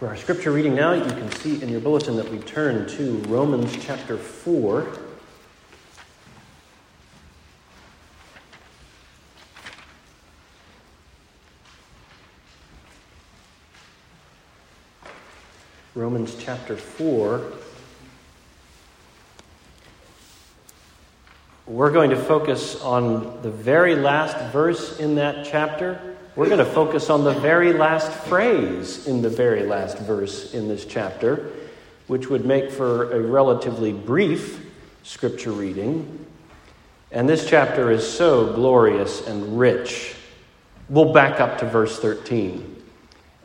For our scripture reading now, you can see in your bulletin that we turn to Romans chapter 4. Romans chapter 4. We're going to focus on the very last verse in that chapter. We're going to focus on the very last phrase in the very last verse in this chapter, which would make for a relatively brief scripture reading. And this chapter is so glorious and rich. We'll back up to verse 13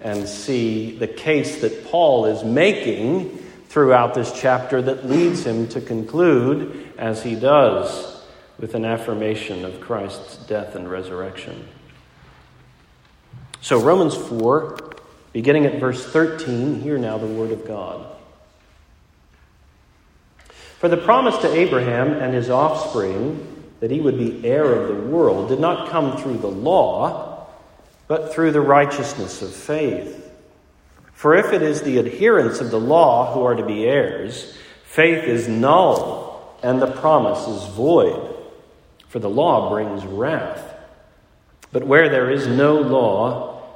and see the case that Paul is making throughout this chapter that leads him to conclude, as he does, with an affirmation of Christ's death and resurrection. So, Romans 4, beginning at verse 13, hear now the word of God. For the promise to Abraham and his offspring that he would be heir of the world did not come through the law but through the righteousness of faith. For if it is the adherents of the law who are to be heirs, faith is null and the promise is void. For the law brings wrath. But where there is no law,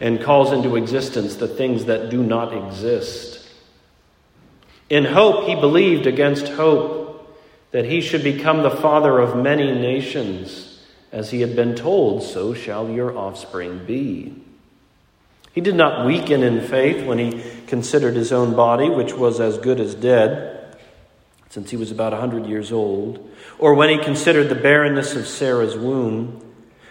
and calls into existence the things that do not exist. In hope, he believed against hope that he should become the father of many nations. As he had been told, so shall your offspring be. He did not weaken in faith when he considered his own body, which was as good as dead, since he was about a 100 years old, or when he considered the barrenness of Sarah's womb.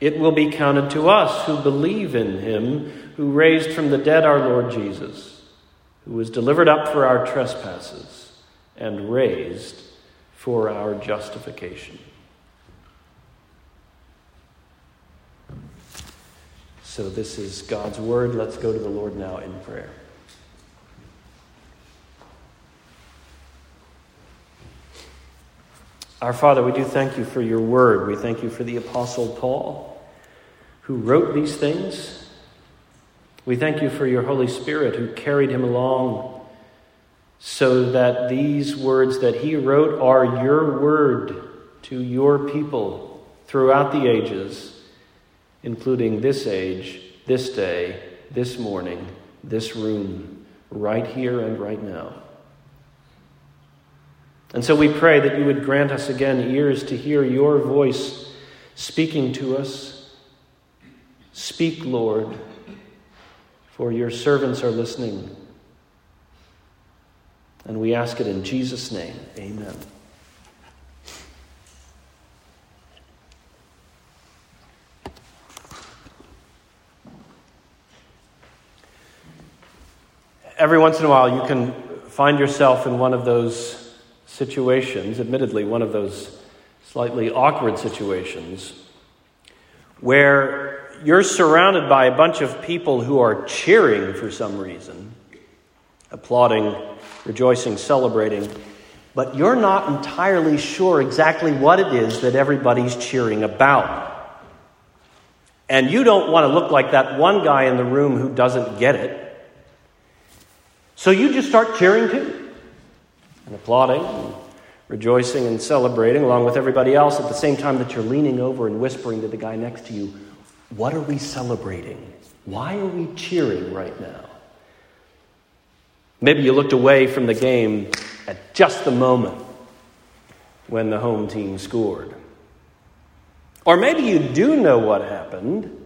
It will be counted to us who believe in him who raised from the dead our Lord Jesus, who was delivered up for our trespasses and raised for our justification. So, this is God's word. Let's go to the Lord now in prayer. Our Father, we do thank you for your word. We thank you for the Apostle Paul who wrote these things. We thank you for your Holy Spirit who carried him along so that these words that he wrote are your word to your people throughout the ages, including this age, this day, this morning, this room, right here and right now. And so we pray that you would grant us again ears to hear your voice speaking to us. Speak, Lord, for your servants are listening. And we ask it in Jesus' name. Amen. Every once in a while, you can find yourself in one of those situations, admittedly, one of those slightly awkward situations, where you're surrounded by a bunch of people who are cheering for some reason, applauding, rejoicing, celebrating, but you're not entirely sure exactly what it is that everybody's cheering about. And you don't want to look like that one guy in the room who doesn't get it. So you just start cheering too and applauding and rejoicing and celebrating along with everybody else at the same time that you're leaning over and whispering to the guy next to you, What are we celebrating? Why are we cheering right now? Maybe you looked away from the game at just the moment when the home team scored. Or maybe you do know what happened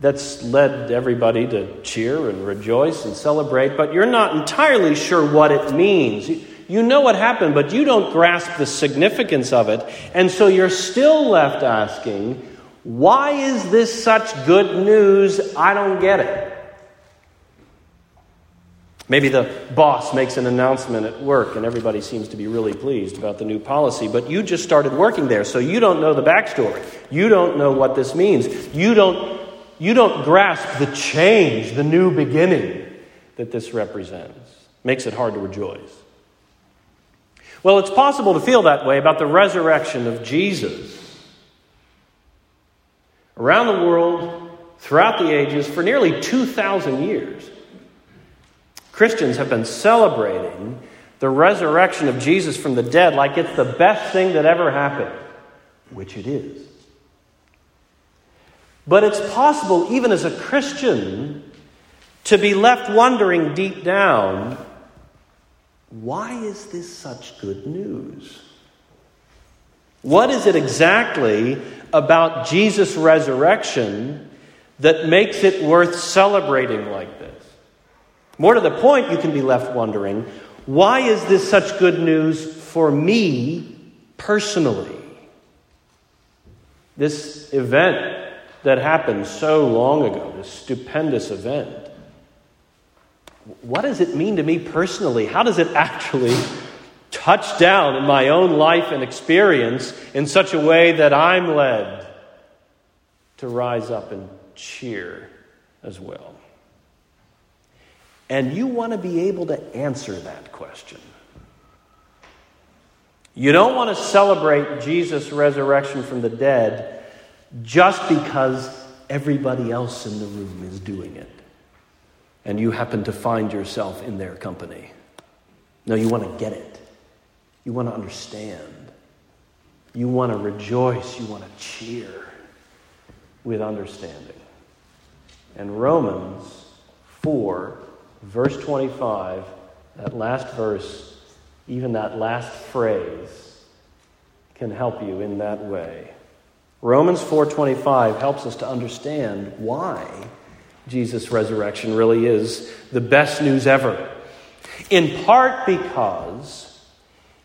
that's led everybody to cheer and rejoice and celebrate, but you're not entirely sure what it means. You know what happened, but you don't grasp the significance of it, and so you're still left asking, why is this such good news? I don't get it. Maybe the boss makes an announcement at work and everybody seems to be really pleased about the new policy, but you just started working there, so you don't know the backstory. You don't know what this means. You don't, you don't grasp the change, the new beginning that this represents. Makes it hard to rejoice. Well, it's possible to feel that way about the resurrection of Jesus. Around the world, throughout the ages, for nearly 2,000 years, Christians have been celebrating the resurrection of Jesus from the dead like it's the best thing that ever happened, which it is. But it's possible, even as a Christian, to be left wondering deep down why is this such good news? What is it exactly about Jesus' resurrection that makes it worth celebrating like this? More to the point, you can be left wondering why is this such good news for me personally? This event that happened so long ago, this stupendous event, what does it mean to me personally? How does it actually touch down in my own life and experience in such a way that I'm led to rise up and cheer as well? And you want to be able to answer that question. You don't want to celebrate Jesus' resurrection from the dead just because everybody else in the room is doing it and you happen to find yourself in their company. No, you want to get it. You want to understand. You want to rejoice. You want to cheer with understanding. And Romans 4 verse 25, that last verse, even that last phrase, can help you in that way. Romans 4:25 helps us to understand why Jesus' resurrection really is the best news ever. In part because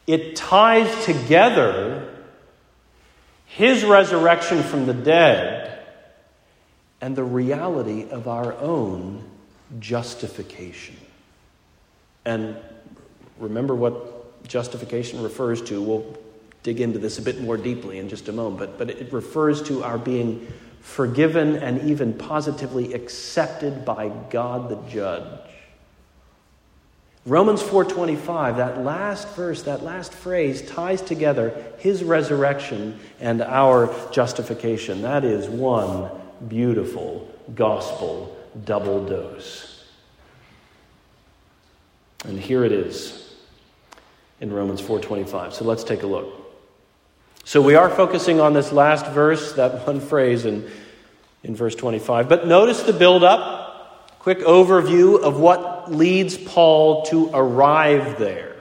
it ties together his resurrection from the dead and the reality of our own justification. And remember what justification refers to. We'll dig into this a bit more deeply in just a moment, but, but it refers to our being forgiven and even positively accepted by God the judge. Romans 4:25 that last verse that last phrase ties together his resurrection and our justification that is one beautiful gospel double dose. And here it is in Romans 4:25. So let's take a look. So we are focusing on this last verse, that one phrase in, in verse 25. But notice the build up, quick overview of what leads Paul to arrive there.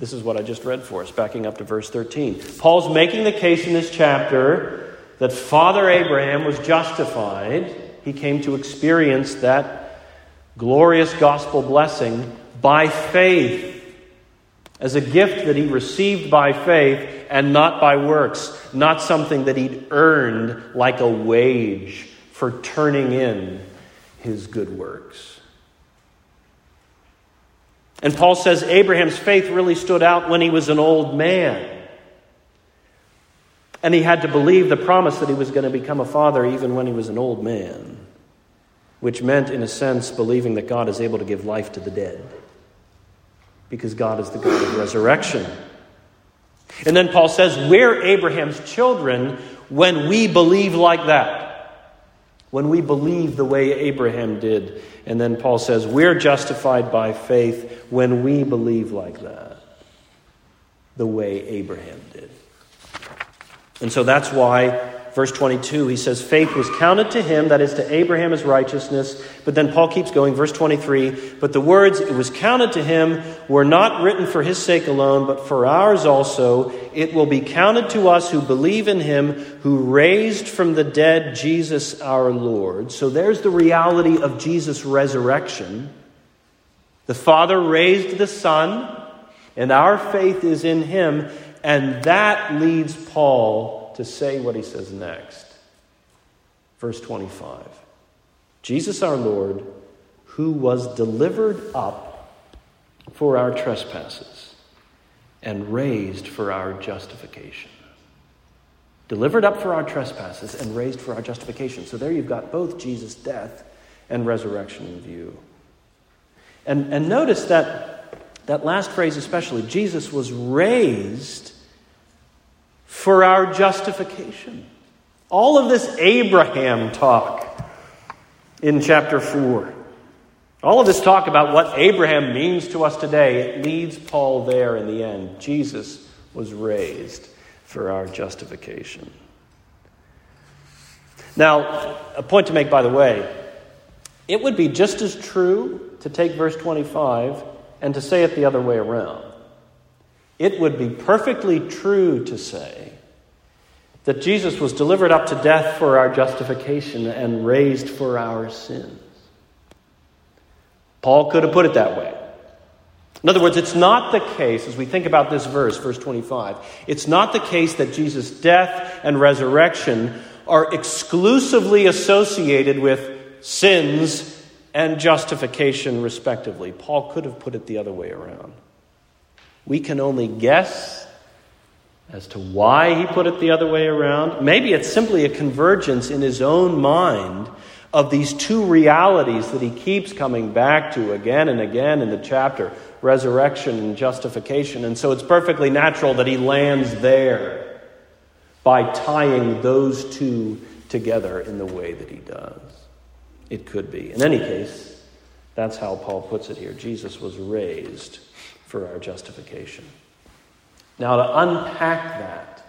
This is what I just read for us, backing up to verse 13. Paul's making the case in this chapter that Father Abraham was justified he came to experience that glorious gospel blessing by faith, as a gift that he received by faith and not by works, not something that he'd earned like a wage for turning in his good works. And Paul says Abraham's faith really stood out when he was an old man. And he had to believe the promise that he was going to become a father even when he was an old man, which meant, in a sense, believing that God is able to give life to the dead because God is the God of resurrection. And then Paul says, We're Abraham's children when we believe like that. When we believe the way Abraham did. And then Paul says, We're justified by faith when we believe like that. The way Abraham did. And so that's why verse 22, he says, Faith was counted to him, that is to Abraham as righteousness. But then Paul keeps going, verse 23, but the words, it was counted to him, were not written for his sake alone, but for ours also. It will be counted to us who believe in him, who raised from the dead Jesus our Lord. So there's the reality of Jesus' resurrection. The Father raised the Son, and our faith is in him. And that leads Paul to say what he says next. Verse 25 Jesus our Lord, who was delivered up for our trespasses and raised for our justification. Delivered up for our trespasses and raised for our justification. So there you've got both Jesus' death and resurrection in view. And, and notice that, that last phrase, especially Jesus was raised for our justification. All of this Abraham talk in chapter 4, all of this talk about what Abraham means to us today, it leads Paul there in the end. Jesus was raised for our justification. Now, a point to make, by the way, it would be just as true to take verse 25 and to say it the other way around. It would be perfectly true to say that Jesus was delivered up to death for our justification and raised for our sins. Paul could have put it that way. In other words, it's not the case, as we think about this verse, verse 25, it's not the case that Jesus' death and resurrection are exclusively associated with sins and justification, respectively. Paul could have put it the other way around. We can only guess as to why he put it the other way around. Maybe it's simply a convergence in his own mind of these two realities that he keeps coming back to again and again in the chapter resurrection and justification. And so it's perfectly natural that he lands there by tying those two together in the way that he does. It could be. In any case, that's how Paul puts it here. Jesus was raised for our justification. Now, to unpack that,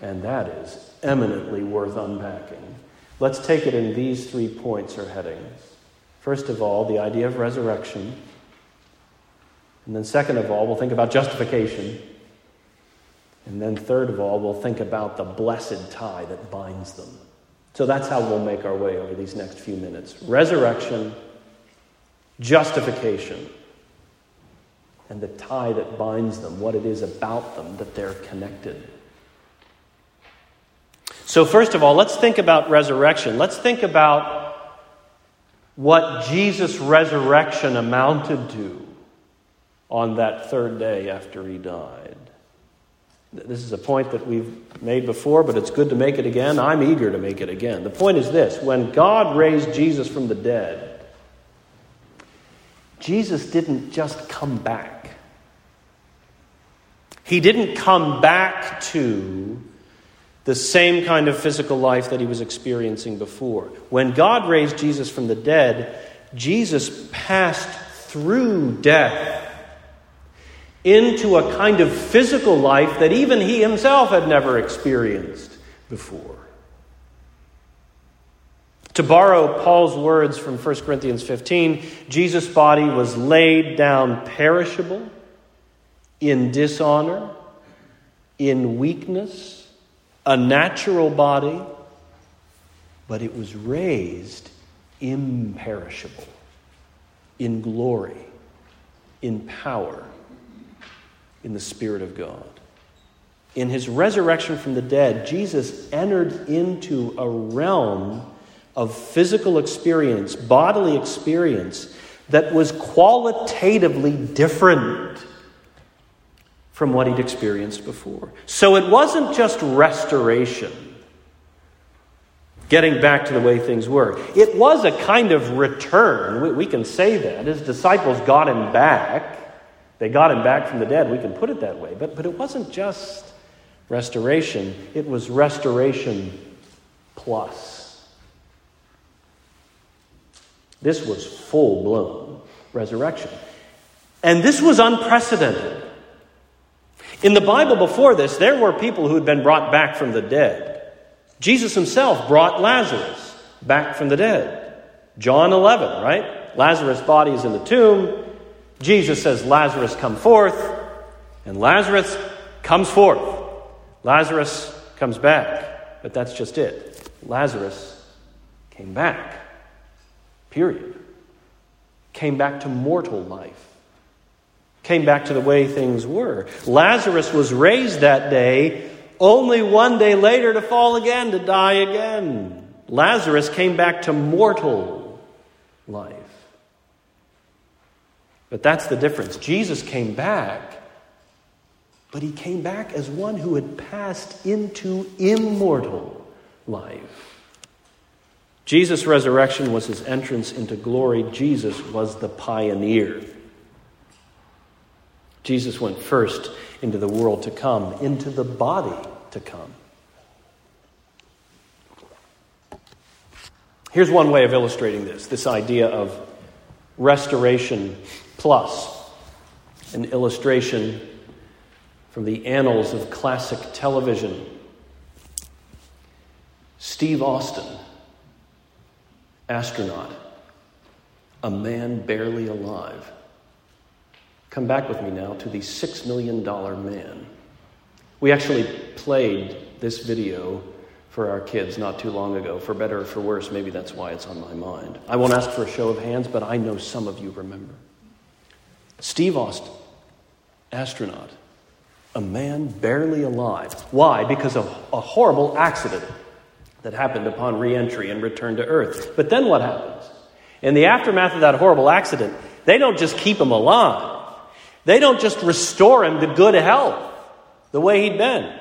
and that is eminently worth unpacking, let's take it in these three points or headings. First of all, the idea of resurrection. And then, second of all, we'll think about justification. And then, third of all, we'll think about the blessed tie that binds them. So that's how we'll make our way over these next few minutes resurrection, justification, and the tie that binds them, what it is about them that they're connected. So, first of all, let's think about resurrection. Let's think about what Jesus' resurrection amounted to on that third day after he died. This is a point that we've made before, but it's good to make it again. I'm eager to make it again. The point is this when God raised Jesus from the dead, Jesus didn't just come back. He didn't come back to the same kind of physical life that he was experiencing before. When God raised Jesus from the dead, Jesus passed through death into a kind of physical life that even he himself had never experienced before. To borrow Paul's words from 1 Corinthians 15, Jesus' body was laid down perishable, in dishonor, in weakness, a natural body, but it was raised imperishable, in glory, in power, in the Spirit of God. In his resurrection from the dead, Jesus entered into a realm of physical experience, bodily experience, that was qualitatively different from what he'd experienced before. So it wasn't just restoration, getting back to the way things were. It was a kind of return. We, we can say that. His disciples got him back. They got him back from the dead. We can put it that way. But, but it wasn't just restoration, it was restoration plus. This was full blown resurrection. And this was unprecedented. In the Bible before this, there were people who had been brought back from the dead. Jesus himself brought Lazarus back from the dead. John 11, right? Lazarus' body is in the tomb. Jesus says, Lazarus, come forth. And Lazarus comes forth. Lazarus comes back. But that's just it. Lazarus came back. Period. Came back to mortal life. Came back to the way things were. Lazarus was raised that day, only one day later to fall again, to die again. Lazarus came back to mortal life. But that's the difference. Jesus came back, but he came back as one who had passed into immortal life. Jesus' resurrection was his entrance into glory. Jesus was the pioneer. Jesus went first into the world to come, into the body to come. Here's one way of illustrating this this idea of restoration plus an illustration from the annals of classic television. Steve Austin, astronaut, a man barely alive. Come back with me now to the $6 million man. We actually played this video for our kids not too long ago, for better or for worse. Maybe that's why it's on my mind. I won't ask for a show of hands, but I know some of you remember. Steve Austin, astronaut, a man barely alive. Why? Because of a horrible accident that happened upon reentry and return to Earth. But then what happens? In the aftermath of that horrible accident, they don't just keep him alive, they don't just restore him to good health the way he'd been.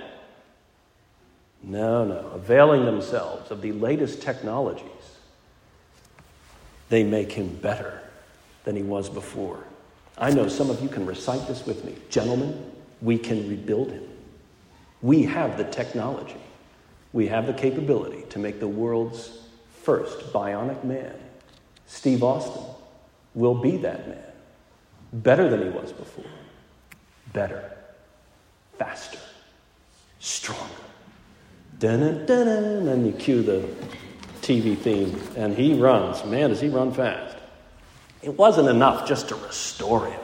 No, no. Availing themselves of the latest technologies, they make him better than he was before. I know some of you can recite this with me. Gentlemen, we can rebuild him. We have the technology, we have the capability to make the world's first bionic man. Steve Austin will be that man. Better than he was before. Better. Faster. Stronger. Dun, dun, and you cue the TV theme, and he runs. Man, does he run fast. It wasn't enough just to restore him,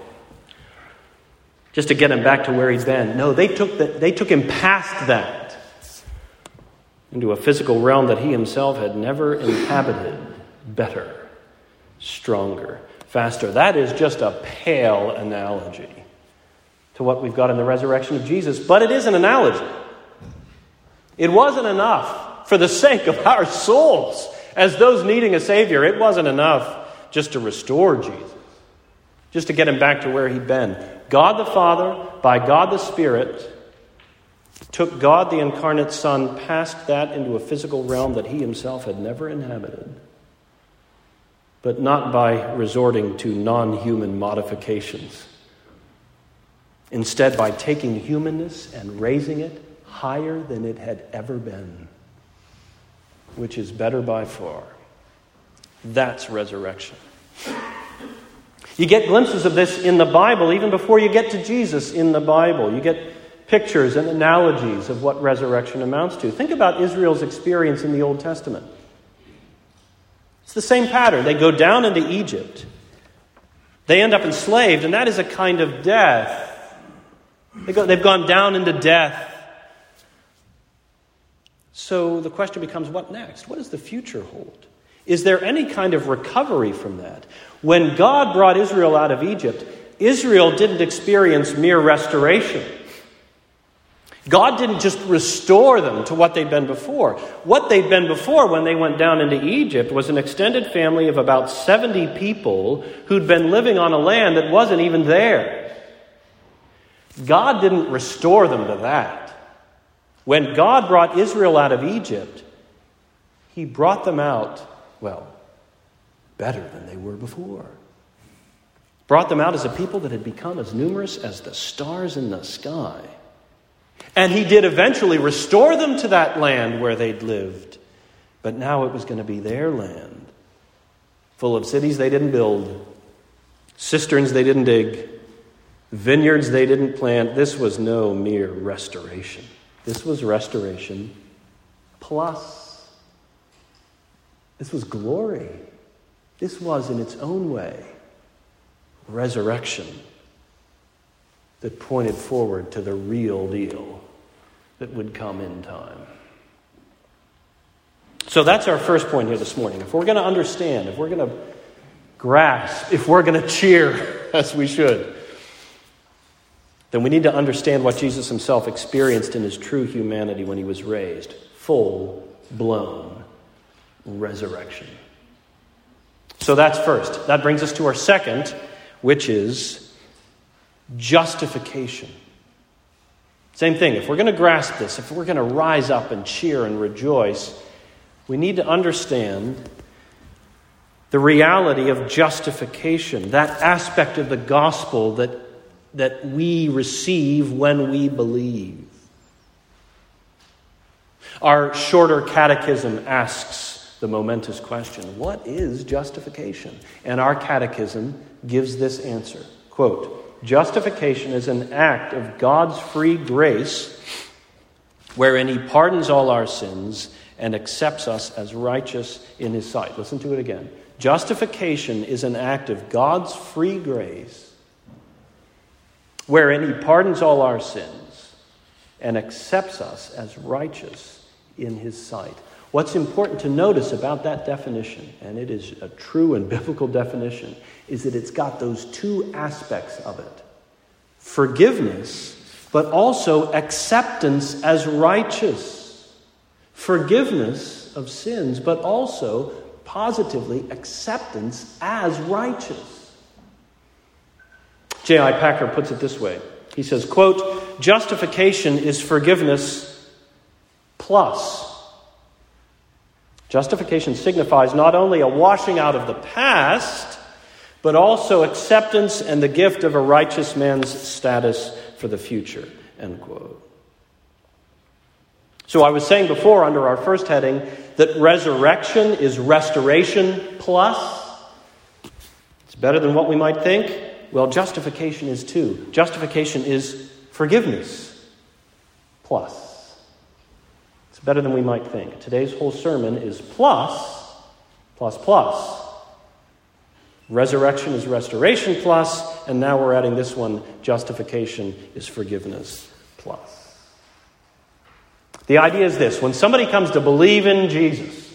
just to get him back to where he'd been. No, they took, the, they took him past that into a physical realm that he himself had never inhabited. Better, stronger, faster. That is just a pale analogy to what we've got in the resurrection of Jesus, but it is an analogy. It wasn't enough for the sake of our souls as those needing a Savior. It wasn't enough just to restore Jesus, just to get him back to where he'd been. God the Father, by God the Spirit, took God the incarnate Son past that into a physical realm that he himself had never inhabited but not by resorting to non human modifications. Instead, by taking humanness and raising it higher than it had ever been, which is better by far. That's resurrection. You get glimpses of this in the Bible, even before you get to Jesus in the Bible. You get pictures and analogies of what resurrection amounts to. Think about Israel's experience in the Old Testament. It's the same pattern. They go down into Egypt. They end up enslaved, and that is a kind of death. They go, they've gone down into death. So the question becomes what next? What does the future hold? Is there any kind of recovery from that? When God brought Israel out of Egypt, Israel didn't experience mere restoration. God didn't just restore them to what they'd been before. What they'd been before when they went down into Egypt was an extended family of about 70 people who'd been living on a land that wasn't even theirs. God didn't restore them to that. When God brought Israel out of Egypt, He brought them out, well, better than they were before. Brought them out as a people that had become as numerous as the stars in the sky. And he did eventually restore them to that land where they'd lived. But now it was going to be their land, full of cities they didn't build, cisterns they didn't dig, vineyards they didn't plant. This was no mere restoration. This was restoration plus. This was glory. This was, in its own way, resurrection that pointed forward to the real deal that would come in time. So that's our first point here this morning. If we're going to understand, if we're going to grasp, if we're going to cheer as we should, then we need to understand what Jesus himself experienced in his true humanity when he was raised full blown resurrection. So that's first. That brings us to our second, which is justification. Same thing. If we're going to grasp this, if we're going to rise up and cheer and rejoice, we need to understand the reality of justification, that aspect of the gospel that, that we receive when we believe. Our shorter catechism asks the momentous question what is justification? And our catechism gives this answer quote, Justification is an act of God's free grace wherein He pardons all our sins and accepts us as righteous in His sight. Listen to it again. Justification is an act of God's free grace wherein He pardons all our sins and accepts us as righteous in His sight. What's important to notice about that definition, and it is a true and biblical definition, is that it's got those two aspects of it forgiveness, but also acceptance as righteous. Forgiveness of sins, but also positively acceptance as righteous. J.I. Packer puts it this way. He says, quote, justification is forgiveness plus Justification signifies not only a washing out of the past, but also acceptance and the gift of a righteous man's status for the future. End quote. So I was saying before under our first heading that resurrection is restoration plus. It's better than what we might think. Well, justification is too. Justification is forgiveness plus better than we might think. Today's whole sermon is plus, plus, plus. Resurrection is restoration plus, and now we're adding this one justification is forgiveness plus. The idea is this when somebody comes to believe in Jesus,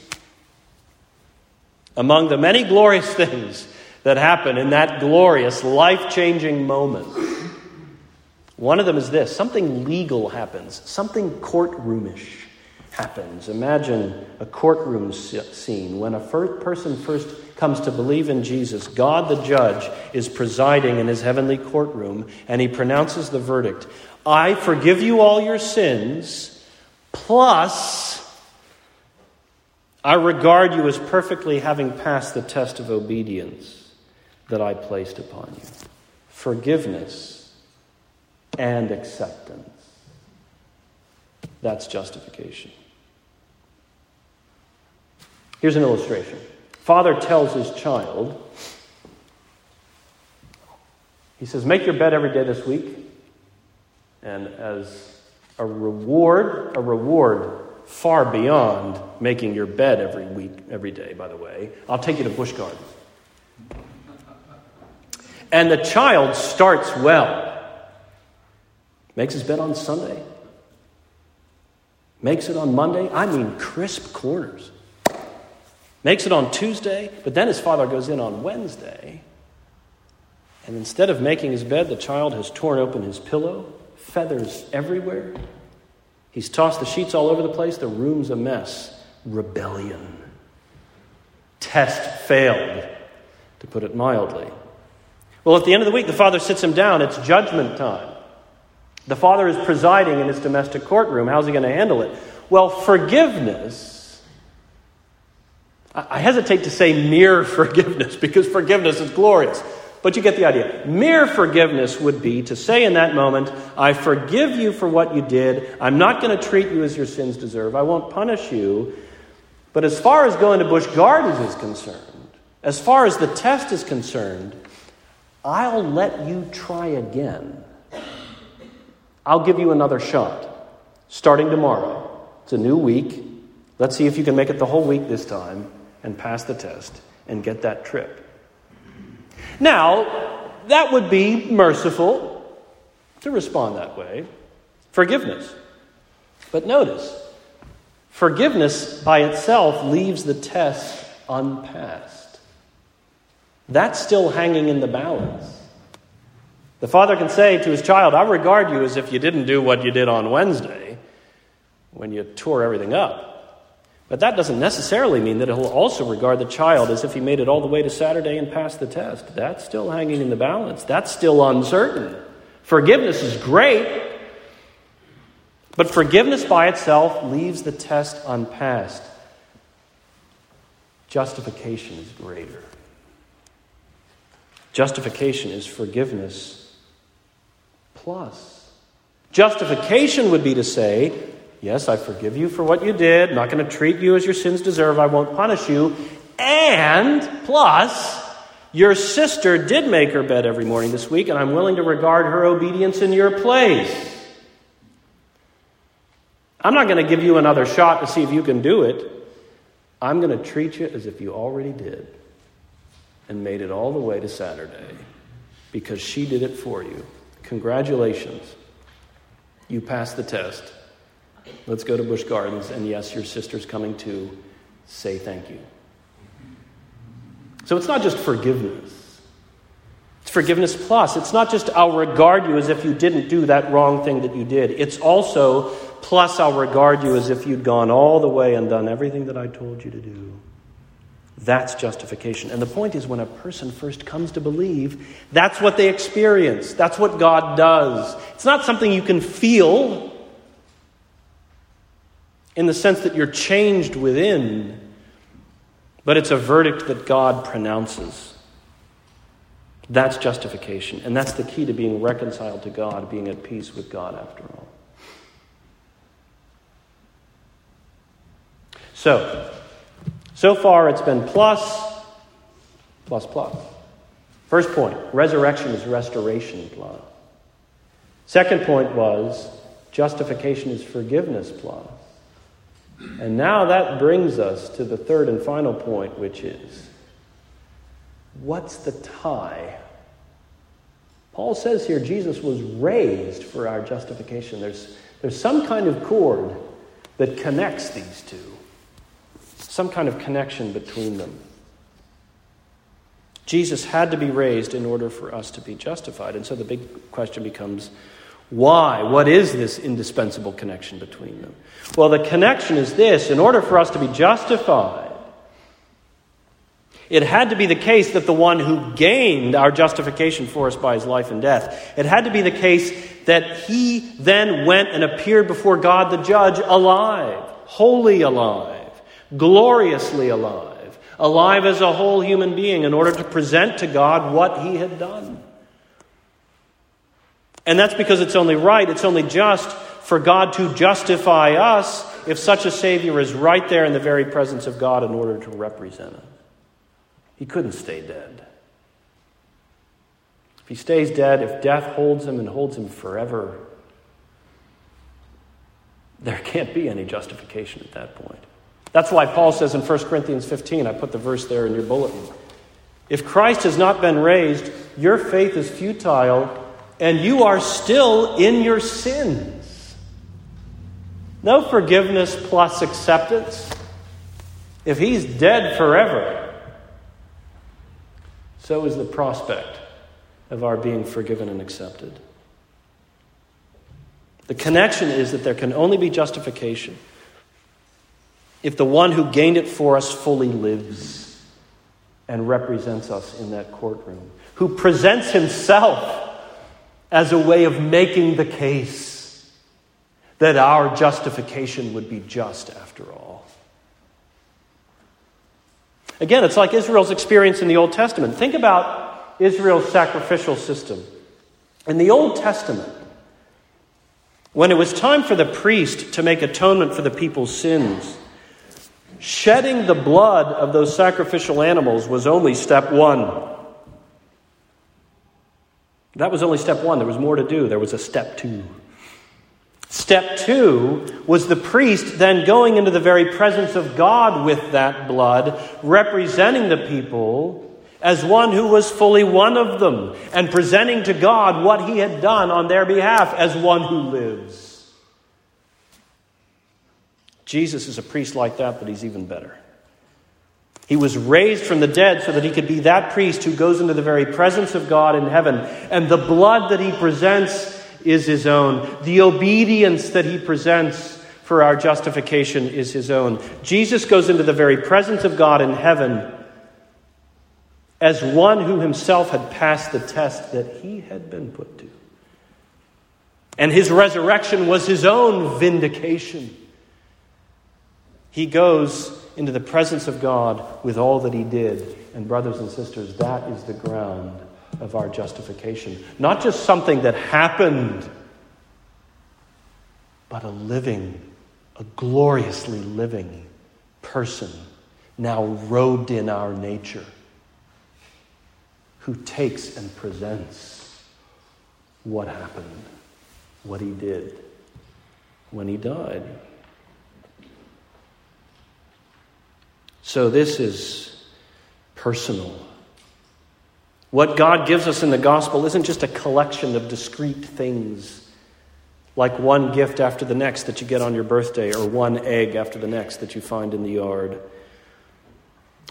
among the many glorious things that happen in that glorious, life changing moment, one of them is this something legal happens, something courtroomish happens. Imagine a courtroom scene when a first person first comes to believe in Jesus. God, the judge, is presiding in his heavenly courtroom and he pronounces the verdict I forgive you all your sins, plus I regard you as perfectly having passed the test of obedience that I placed upon you. Forgiveness and acceptance. That's justification. Here's an illustration. Father tells his child, he says, Make your bed every day this week. And as a reward, a reward far beyond making your bed every week, every day, by the way, I'll take you to Busch Gardens. And the child starts well. Makes his bed on Sunday. Makes it on Monday. I mean, crisp corners. Makes it on Tuesday, but then his father goes in on Wednesday. And instead of making his bed, the child has torn open his pillow, feathers everywhere. He's tossed the sheets all over the place. The room's a mess. Rebellion. Test failed, to put it mildly. Well, at the end of the week, the father sits him down. It's judgment time. The father is presiding in his domestic courtroom. How's he going to handle it? Well, forgiveness I hesitate to say mere forgiveness because forgiveness is glorious, but you get the idea. Mere forgiveness would be to say in that moment, I forgive you for what you did. I'm not going to treat you as your sins deserve. I won't punish you. But as far as going to Busch Gardens is concerned, as far as the test is concerned, I'll let you try again. I'll give you another shot starting tomorrow. It's a new week. Let's see if you can make it the whole week this time and pass the test and get that trip. Now, that would be merciful to respond that way. Forgiveness. But notice, forgiveness by itself leaves the test unpassed. That's still hanging in the balance. The father can say to his child, I regard you as if you didn't do what you did on Wednesday when you tore everything up. But that doesn't necessarily mean that he'll also regard the child as if he made it all the way to Saturday and passed the test. That's still hanging in the balance. That's still uncertain. Forgiveness is great, but forgiveness by itself leaves the test unpassed. Justification is greater. Justification is forgiveness plus. Justification would be to say, Yes, I forgive you for what you did. I'm not going to treat you as your sins deserve. I won't punish you. And plus, your sister did make her bed every morning this week, and I'm willing to regard her obedience in your place. I'm not going to give you another shot to see if you can do it. I'm going to treat you as if you already did and made it all the way to Saturday because she did it for you. Congratulations. You passed the test. Let's go to Busch Gardens, and yes, your sister's coming too. Say thank you. So it's not just forgiveness. It's forgiveness plus. It's not just I'll regard you as if you didn't do that wrong thing that you did. It's also plus I'll regard you as if you'd gone all the way and done everything that I told you to do. That's justification. And the point is, when a person first comes to believe, that's what they experience. That's what God does. It's not something you can feel in the sense that you're changed within, but it's a verdict that God pronounces. That's justification. And that's the key to being reconciled to God, being at peace with God after all. So, so far it's been plus, plus, plus. First point resurrection is restoration plus. Second point was justification is forgiveness plus. And now that brings us to the third and final point, which is what's the tie? Paul says here Jesus was raised for our justification. There's, there's some kind of cord that connects these two, some kind of connection between them. Jesus had to be raised in order for us to be justified. And so the big question becomes why? What is this indispensable connection between them? Well, the connection is this in order for us to be justified, it had to be the case that the one who gained our justification for us by his life and death, it had to be the case that he then went and appeared before God the judge alive, wholly alive, gloriously alive, alive as a whole human being in order to present to God what he had done. And that's because it's only right, it's only just for God to justify us if such a Savior is right there in the very presence of God in order to represent us. He couldn't stay dead. If he stays dead, if death holds him and holds him forever, there can't be any justification at that point. That's why Paul says in 1 Corinthians 15, I put the verse there in your bulletin. If Christ has not been raised, your faith is futile and you are still in your sins. No forgiveness plus acceptance. If he's dead forever, so is the prospect of our being forgiven and accepted. The connection is that there can only be justification if the one who gained it for us fully lives and represents us in that courtroom, who presents himself as a way of making the case that our justification would be just after all. Again, it's like Israel's experience in the Old Testament. Think about Israel's sacrificial system. In the Old Testament, when it was time for the priest to make atonement for the people's sins, shedding the blood of those sacrificial animals was only step one. That was only step one. There was more to do. There was a step two. Step two was the priest then going into the very presence of God with that blood, representing the people as one who was fully one of them, and presenting to God what he had done on their behalf as one who lives. Jesus is a priest like that, but he's even better. He was raised from the dead so that he could be that priest who goes into the very presence of God in heaven. And the blood that he presents is his own. The obedience that he presents for our justification is his own. Jesus goes into the very presence of God in heaven as one who himself had passed the test that he had been put to. And his resurrection was his own vindication. He goes into the presence of God with all that he did. And, brothers and sisters, that is the ground of our justification. Not just something that happened but a living, a gloriously living person now robed in our nature who takes and presents what happened, what he did when he died. So, this is personal. What God gives us in the gospel isn't just a collection of discrete things like one gift after the next that you get on your birthday, or one egg after the next that you find in the yard.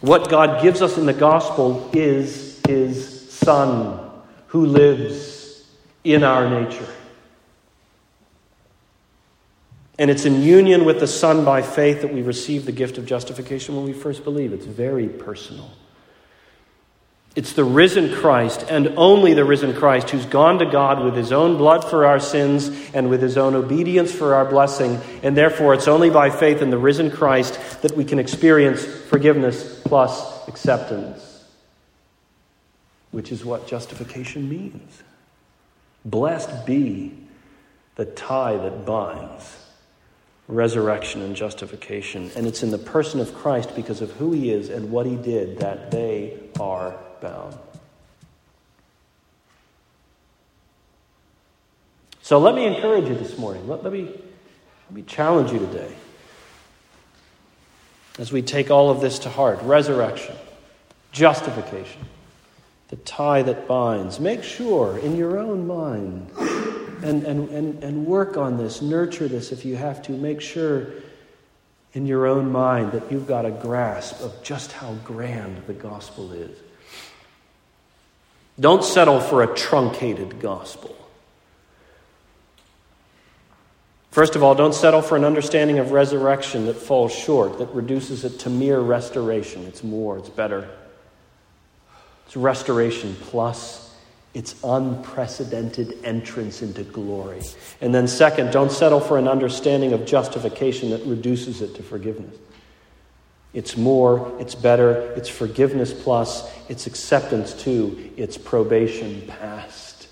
What God gives us in the gospel is His Son who lives in our nature. And it's in union with the Son by faith that we receive the gift of justification when we first believe. It's very personal. It's the risen Christ, and only the risen Christ, who's gone to God with his own blood for our sins and with his own obedience for our blessing. And therefore, it's only by faith in the risen Christ that we can experience forgiveness plus acceptance, which is what justification means. Blessed be the tie that binds resurrection and justification. And it's in the person of Christ because of who he is and what he did that they are bound. So let me encourage you this morning. Let, let, me, let me challenge you today as we take all of this to heart resurrection, justification, the tie that binds. Make sure in your own mind and, and, and, and work on this, nurture this if you have to. Make sure in your own mind that you've got a grasp of just how grand the gospel is. Don't settle for a truncated gospel. First of all, don't settle for an understanding of resurrection that falls short, that reduces it to mere restoration. It's more, it's better. It's restoration plus its unprecedented entrance into glory. And then, second, don't settle for an understanding of justification that reduces it to forgiveness. It's more, it's better, it's forgiveness plus, it's acceptance too, it's probation passed.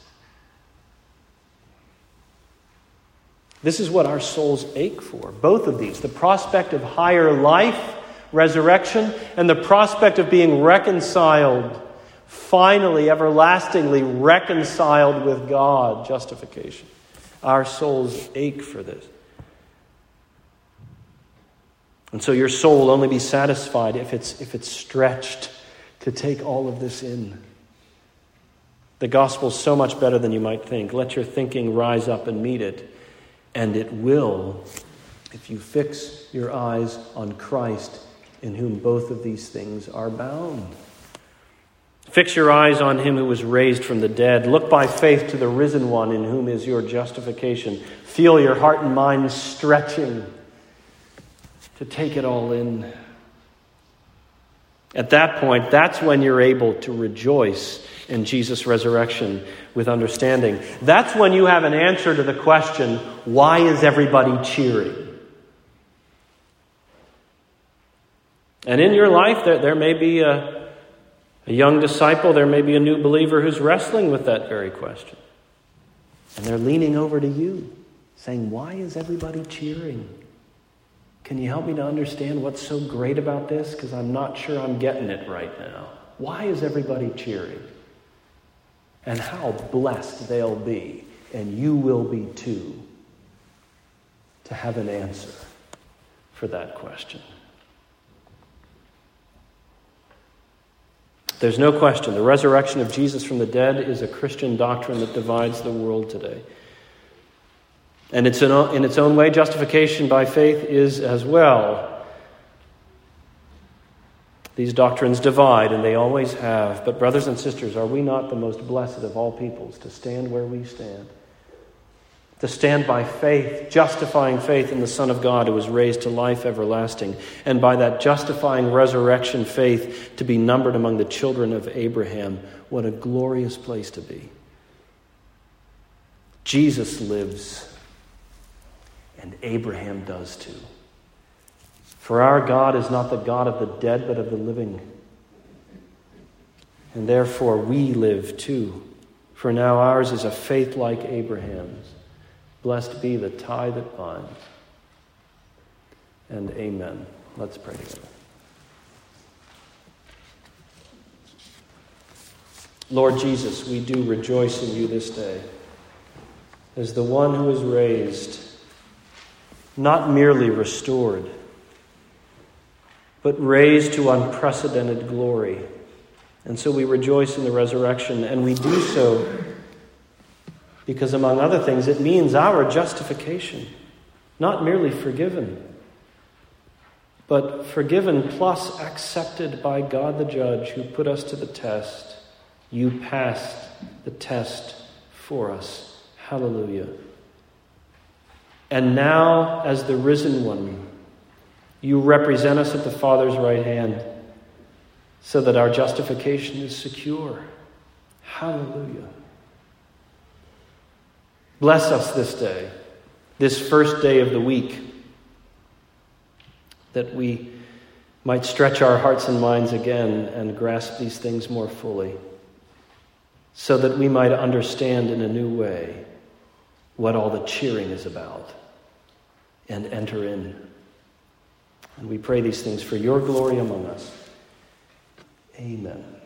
This is what our souls ache for, both of these the prospect of higher life, resurrection, and the prospect of being reconciled, finally, everlastingly reconciled with God, justification. Our souls ache for this. And so your soul will only be satisfied if it's, if it's stretched to take all of this in. The gospel is so much better than you might think. Let your thinking rise up and meet it. And it will if you fix your eyes on Christ, in whom both of these things are bound. Fix your eyes on him who was raised from the dead. Look by faith to the risen one, in whom is your justification. Feel your heart and mind stretching to take it all in. At that point, that's when you're able to rejoice in Jesus' resurrection with understanding. That's when you have an answer to the question why is everybody cheering? And in your life, there, there may be a, a young disciple, there may be a new believer who's wrestling with that very question. And they're leaning over to you, saying, Why is everybody cheering? Can you help me to understand what's so great about this? Because I'm not sure I'm getting it right now. Why is everybody cheering? And how blessed they'll be, and you will be too, to have an answer for that question. There's no question the resurrection of Jesus from the dead is a Christian doctrine that divides the world today. And it's in, in its own way, justification by faith is as well. These doctrines divide, and they always have. But, brothers and sisters, are we not the most blessed of all peoples to stand where we stand? To stand by faith, justifying faith in the Son of God who was raised to life everlasting, and by that justifying resurrection faith to be numbered among the children of Abraham. What a glorious place to be. Jesus lives, and Abraham does too. For our God is not the God of the dead, but of the living. And therefore we live too. For now ours is a faith like Abraham's. Blessed be the tie that binds. And amen. Let's pray together. Lord Jesus, we do rejoice in you this day as the one who is raised, not merely restored but raised to unprecedented glory. And so we rejoice in the resurrection, and we do so because, among other things, it means our justification, not merely forgiven, but forgiven plus accepted by God the judge who put us to the test. You passed the test for us. Hallelujah. And now, as the risen one, you represent us at the Father's right hand so that our justification is secure. Hallelujah. Bless us this day, this first day of the week, that we might stretch our hearts and minds again and grasp these things more fully, so that we might understand in a new way what all the cheering is about and enter in. And we pray these things for your glory among us. Amen.